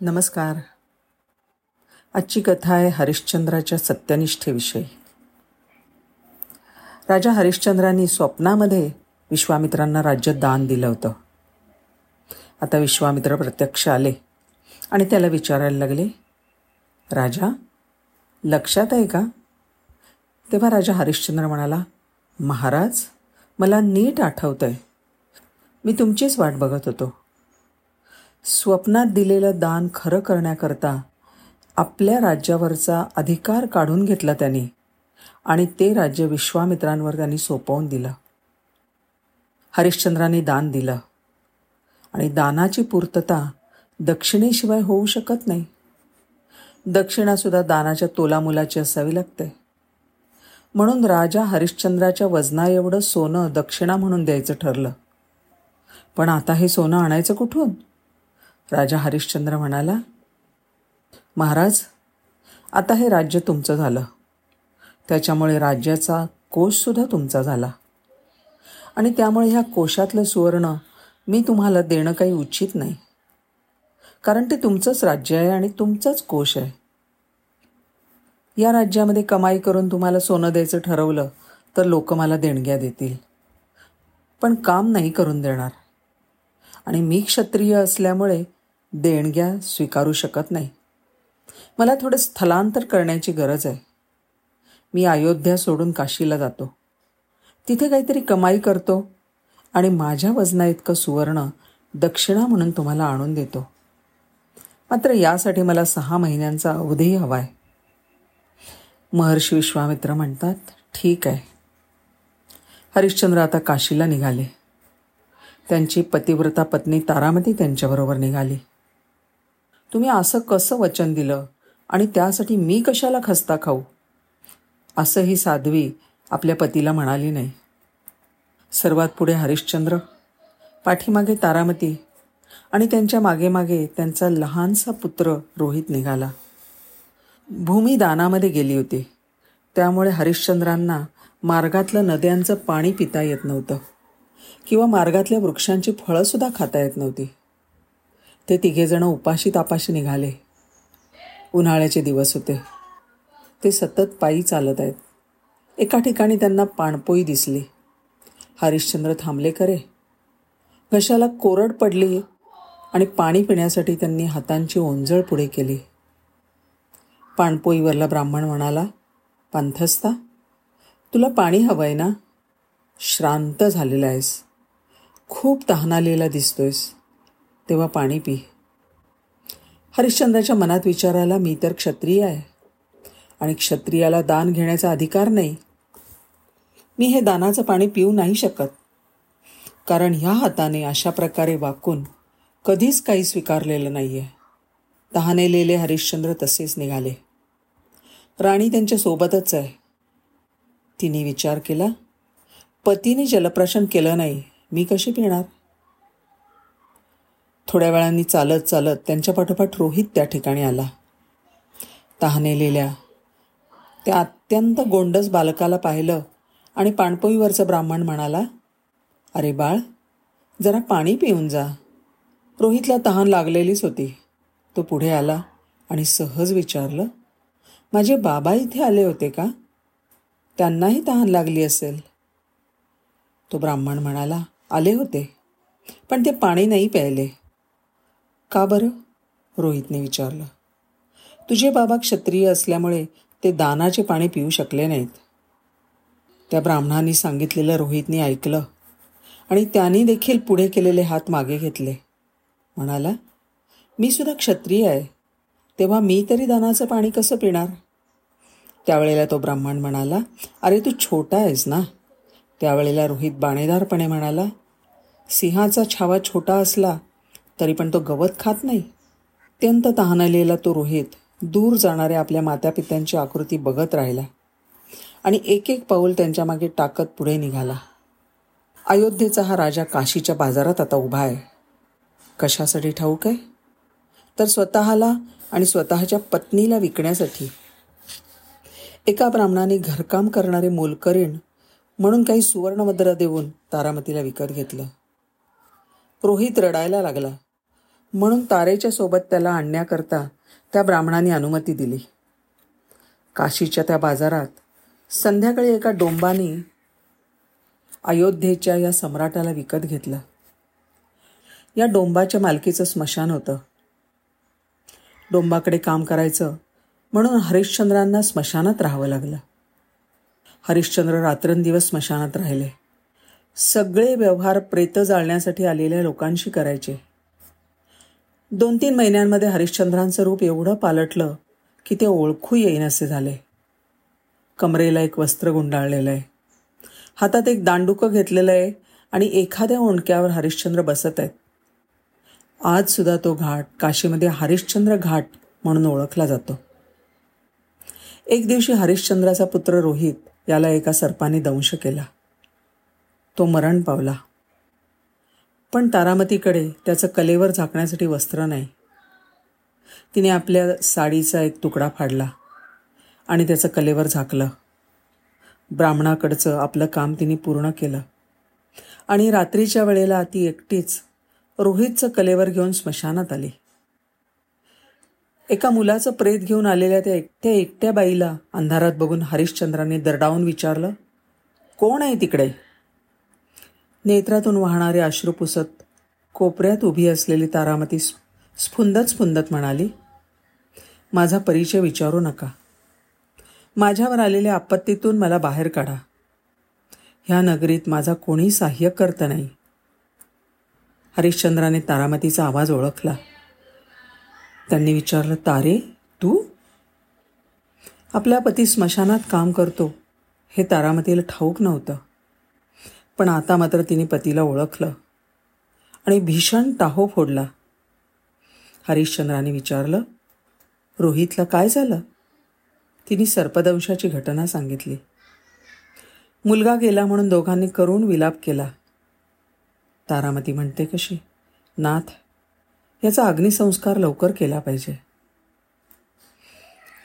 नमस्कार. आजची कथा आहे हरिश्चंद्राच्या सत्यनिष्ठेविषयी. राजा हरिश्चंद्रांनी स्वप्नामध्ये विश्वामित्रांना राज्य दान दिलं होतं. आता विश्वामित्र प्रत्यक्ष आले आणि त्याला विचारायला लागले राजा लक्षात आहे का? तेव्हा राजा हरिश्चंद्र म्हणाला महाराज मला नीट आठवतं आहे मी तुमचीच वाट बघत होतो. स्वप्नात दिलेलं दान खरं करण्याकरता आपल्या राज्यावरचा अधिकार काढून घेतला त्यांनी आणि ते राज्य विश्वामित्रांवर त्यांनी सोपवून दिलं. हरिश्चंद्रांनी दान दिलं. आणि दानाची पूर्तता दक्षिणेशिवाय होऊ शकत नाही. दक्षिणासुद्धा दानाच्या तोलामुलाची असावी लागते. म्हणून राजा हरिश्चंद्राच्या वजना एवढं सोनं दक्षिणा म्हणून द्यायचं ठरलं. पण आता हे सोनं आणायचं कुठून? राजा हरिश्चंद्र म्हणाला महाराज आता हे राज्य तुमचं झालं. त्याच्यामुळे राज्याचा कोशसुद्धा तुमचा झाला. आणि त्यामुळे ह्या कोशातलं सुवर्ण मी तुम्हाला देणं काही उचित नाही. कारण ते तुमचंच राज्य आहे आणि तुमचंच कोश आहे. या राज्यामध्ये कमाई करून तुम्हाला सोनं द्यायचं ठरवलं तर लोक मला देणग्या देतील. पण काम नाही करून देणार. आणि मी क्षत्रिय असल्यामुळे देणग्या स्वीकारू शकत नाही. मला थोडं स्थलांतर करण्याची गरज आहे. मी अयोध्या सोडून काशीला जातो. तिथे काहीतरी कमाई करतो आणि माझ्या वजना इतकं सुवर्ण दक्षिणा म्हणून तुम्हाला आणून देतो. मात्र यासाठी मला सहा महिन्यांचा अवधी हवा आहे महर्षी विश्वामित्र म्हणतात ठीक आहे. हरिश्चंद्र आता काशीला निघाले. त्यांची पतिव्रता पत्नी तारामती त्यांच्याबरोबर निघाली. तुम्ही असं कसं वचन दिलं? आणि त्यासाठी मी कशाला खस्ता खाऊ? असं ही साध्वी आपल्या पतीला म्हणाली नाही. सर्वात पुढे हरिश्चंद्र पाठीमागे तारामती आणि त्यांच्या मागे मागे त्यांचा लहानसा पुत्र रोहित निघाला. भूमी दानामध्ये गेली होती. त्यामुळे हरिश्चंद्रांना मार्गातलं नद्यांचं पाणी पिता येत नव्हतं. किंवा मार्गातल्या वृक्षांची फळंसुद्धा खाता येत नव्हती. ते तिघेजणं उपाशी तापाशी निघाले. उन्हाळ्याचे दिवस होते. ते सतत पायी चालत आहेत. एका ठिकाणी त्यांना पाणपोई दिसली. हरिश्चंद्र थांबले करे घशाला कोरड पडली आणि पाणी पिण्यासाठी त्यांनी हातांची ओंजळ पुढे केली. पाणपोईवरला ब्राह्मण म्हणाला पांथस्ता तुला पाणी हवं आहे ना? श्रांत झालेला आहेस. खूप तहानालेला दिसतोयस. तेव्हा पाणी पी. हरिश्चंद्राच्या मनात विचारायला मी तर क्षत्रिय आहे. आणि क्षत्रियाला दान घेण्याचा अधिकार नाही. मी हे दानाचं पाणी पिऊ नाही शकत. कारण ह्या हाताने अशा प्रकारे वाकून कधीच काही स्वीकारलेलं नाही आहे तहानेलेले हरिश्चंद्र तसेच निघाले. राणी त्यांच्या सोबतच आहे. तिने विचार केला पतीने जलप्राशन केलं नाही मी कशी पिणार? थोड्या वेळाने चालत चालत त्यांच्या पाठोपाठ रोहित त्या ठिकाणी आला. तहानेलेल्या त्या अत्यंत गोंडस बालकाला पाहिलं आणि पाणपोईवरचा ब्राह्मण म्हणाला अरे बाळ जरा पाणी पिऊन जा. रोहितला तहान लागलेलीच होती. तो पुढे आला आणि सहज विचारलं माझे बाबा इथे आले होते का? त्यांनाही तहान लागली असेल. तो ब्राह्मण म्हणाला आले होते पण ते पाणी नाही प्यायले. का बरं? रोहितने विचारलं. तुझे बाबा क्षत्रिय असल्यामुळे ते दानाचे पाणी पिऊ शकले नाहीत. त्या ब्राह्मणांनी सांगितलेलं रोहितने ऐकलं आणि त्यांनी देखील पुढे केलेले हात मागे घेतले. म्हणाला मी सुद्धा क्षत्रिय आहे. तेव्हा मी तरी दानाचं पाणी कसं पिणार? त्यावेळेला तो ब्राह्मण म्हणाला अरे तू छोटा आहेस ना. त्यावेळेला रोहित बाणेदारपणे म्हणाला सिंहाचा छावा छोटा असला तरी पण तो गवत खात नाही. अत्यंत तहानलेला तो रोहित दूर जाणाऱ्या आपल्या मातापित्यांची आकृती बघत राहिला. आणि एक एक पाऊल त्यांच्या मागे टाकत पुढे निघाला. अयोध्येचा हा राजा काशीच्या बाजारात आता उभा आहे. कशासाठी ठाऊक आहे? तर स्वतःला आणि स्वतःच्या पत्नीला विकण्यासाठी. एका ब्राह्मणाने घरकाम करणारे मोलकरीण म्हणून काही सुवर्णमुद्रा देऊन तारामतीला विकत घेतलं. रोहित रडायला लागला. म्हणून तारेच्या सोबत त्याला आणण्याकरता त्या ब्राह्मणाने अनुमती दिली. काशीच्या त्या बाजारात संध्याकाळी एका डोंबाने अयोध्येच्या या सम्राटाला विकत घेतलं. या डोंबाच्या मालकीचं स्मशान होतं. डोंबाकडे काम करायचं म्हणून हरिश्चंद्रांना स्मशानात राहावं लागलं. हरिश्चंद्र रात्रंदिवस स्मशानात राहिले. सगळे व्यवहार प्रेत जाळण्यासाठी आलेल्या लोकांशी करायचे. दोन तीन महिन्यांमध्ये हरिश्चंद्रांचं रूप एवढं पालटलं की ते ओळखू येईनसे झाले. कमरेला एक वस्त्र गुंडाळलेलं आहे. हातात एक दांडुकं घेतलेलं आहे आणि एखाद्या ओंडक्यावर हरिश्चंद्र बसत आहेत. आजसुद्धा तो घाट काशीमध्ये हरिश्चंद्र घाट म्हणून ओळखला जातो. एक दिवशी हरिश्चंद्राचा पुत्र रोहित याला एका सर्पाने दंश केला. तो मरण पावला. पण तारामतीकडे त्याचं कलेवर झाकण्यासाठी वस्त्र नाही. तिने आपल्या साडीचा एक तुकडा फाडला आणि त्याचं कलेवर झाकलं. ब्राह्मणाकडचं आपलं काम तिने पूर्ण केलं. आणि रात्रीच्या वेळेला ती एकटीच रोहितचं कलेवर घेऊन स्मशानात आली. एका मुलाचं प्रेत घेऊन आलेल्या त्या एकट्या एकट्या बाईला अंधारात बघून हरिश्चंद्राने दरडावून विचारलं कोण आहे तिकडे? नेत्रातून वाहणारे अश्रू पुसत कोपऱ्यात उभी असलेली तारामती स्फुंदत स्फुंदत म्हणाली माझा परिचय विचारू नका. माझ्यावर आलेल्या आपत्तीतून मला बाहेर काढा. ह्या नगरीत माझा कोणी सहाय्य करत नाही. हरिश्चंद्राने तारामतीचा आवाज ओळखला. त्यांनी विचारलं तारे तू? आपला पती स्मशानात काम करतो. हे तारामतीला ठाऊक नव्हतं. पण आता मात्र तिने पतीला ओळखलं आणि भीषण टाहो फोडला. हरिश्चंद्राने विचारलं रोहितला काय झालं? तिने सर्पदंशाची घटना सांगितली. मुलगा गेला म्हणून दोघांनी करून विलाप केला. तारामती म्हणते कशी नाथ याचा अग्निसंस्कार लवकर केला पाहिजे.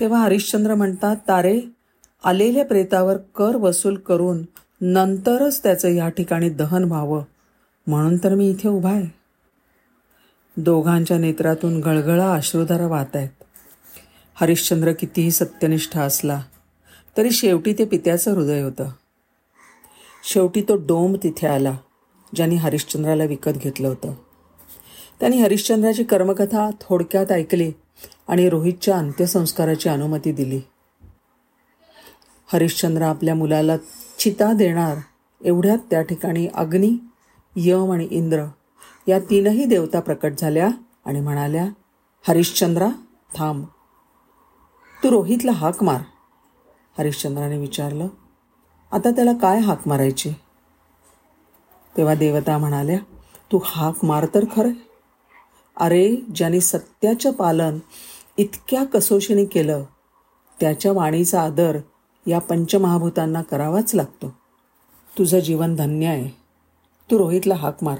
तेव्हा हरिश्चंद्र म्हणतात तारे आलेल्या प्रेतावर कर वसूल करून नंतरच त्याचं या ठिकाणी दहन व्हावं. म्हणून तर मी इथे उभा आहे. दोघांच्या नेत्रातून गळगळा अश्रुधारा वाहत आहेत. हरिश्चंद्र कितीही सत्यनिष्ठ असला तरी शेवटी ते पित्याचं हृदय होतं. शेवटी तो डोंब तिथे आला ज्याने हरिश्चंद्राला विकत घेतलं होतं. त्यांनी हरिश्चंद्राची कर्मकथा थोडक्यात ऐकली आणि रोहितच्या अंत्यसंस्काराची अनुमती दिली. हरिश्चंद्र आपल्या मुलाला चिता देणार. एवढ्यात त्या ठिकाणी अग्नी यम आणि इंद्र या तीनही देवता प्रकट झाल्या आणि म्हणाल्या हरिश्चंद्रा थांब. तू रोहितला हाक मार. हरिश्चंद्राने विचारलं आता त्याला काय हाक मारायची? तेव्हा देवता म्हणाल्या तू हाक मार तर खरं. अरे ज्याने सत्याचं पालन इतक्या कसोशीने केलं त्याच्या वाणीचा आदर या पंचमहाभूतांना करावाच लागतो. तुझं जीवन धन्य आहे. तू रोहितला हाक मार.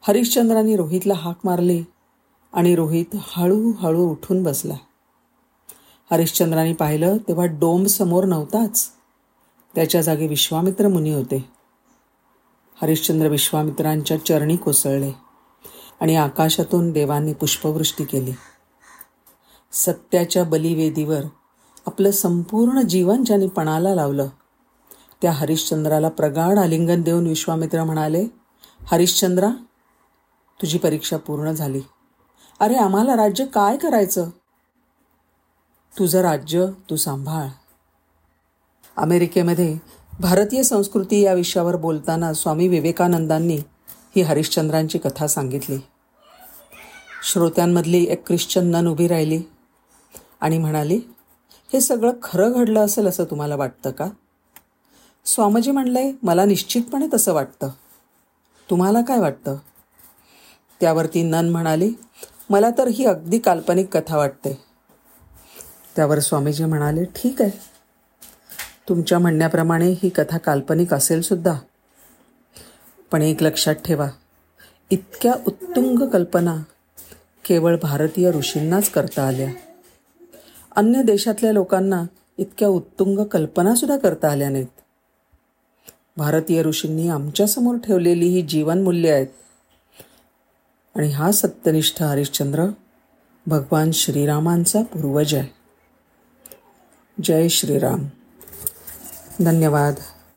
हरिश्चंद्राने रोहितला हाक मारली आणि रोहित हळूहळू उठून बसला. हरिश्चंद्राने पाहिलं तेव्हा डोंब समोर नव्हताच. त्याच्या जागी विश्वामित्र मुनी होते. हरिश्चंद्र विश्वामित्रांच्या चरणी कोसळले आणि आकाशातून देवांनी पुष्पवृष्टी केली. सत्याच्या बलिवेदीवर आपलं संपूर्ण जीवन ज्याने पणाला लावलं. त्या हरिश्चंद्राला प्रगाढ आलिंगन देऊन विश्वामित्र म्हणाले हरिश्चंद्रा तुझी परीक्षा पूर्ण झाली. अरे आम्हाला राज्य काय करायचं? तुझं राज्य तू सांभाळ. अमेरिकेमध्ये भारतीय संस्कृती या विषयावर बोलताना स्वामी विवेकानंदांनी ही हरिश्चंद्रांची कथा सांगितली. श्रोत्यांमधली एक ख्रिश्चन नन उभी राहिली आणि म्हणाली हे सगळं खरं घडलं असेल असं तुम्हाला वाटतं का? स्वामीजी म्हणलंय मला निश्चितपणे तसं वाटतं. तुम्हाला काय वाटतं? त्यावरती नन म्हणाली मला तर ही अगदी काल्पनिक कथा वाटते. त्यावर स्वामीजी म्हणाले ठीक आहे. तुमच्या म्हणण्याप्रमाणे ही कथा काल्पनिक असेल सुद्धा. पण एक लक्षात ठेवा इतक्या उत्तुंग कल्पना केवळ भारतीय ऋषींनाच करता आल्या. अन्य देशातल्या लोकांना इतक्या उत्तुंग कल्पनासुद्धा करता आल्या नाहीत. भारतीय ऋषींनी आमच्यासमोर ठेवलेली ही जीवनमूल्य आहेत. आणि हा सत्यनिष्ठ हरिश्चंद्र भगवान श्रीरामांचा पूर्वज आहे जय श्रीराम. धन्यवाद.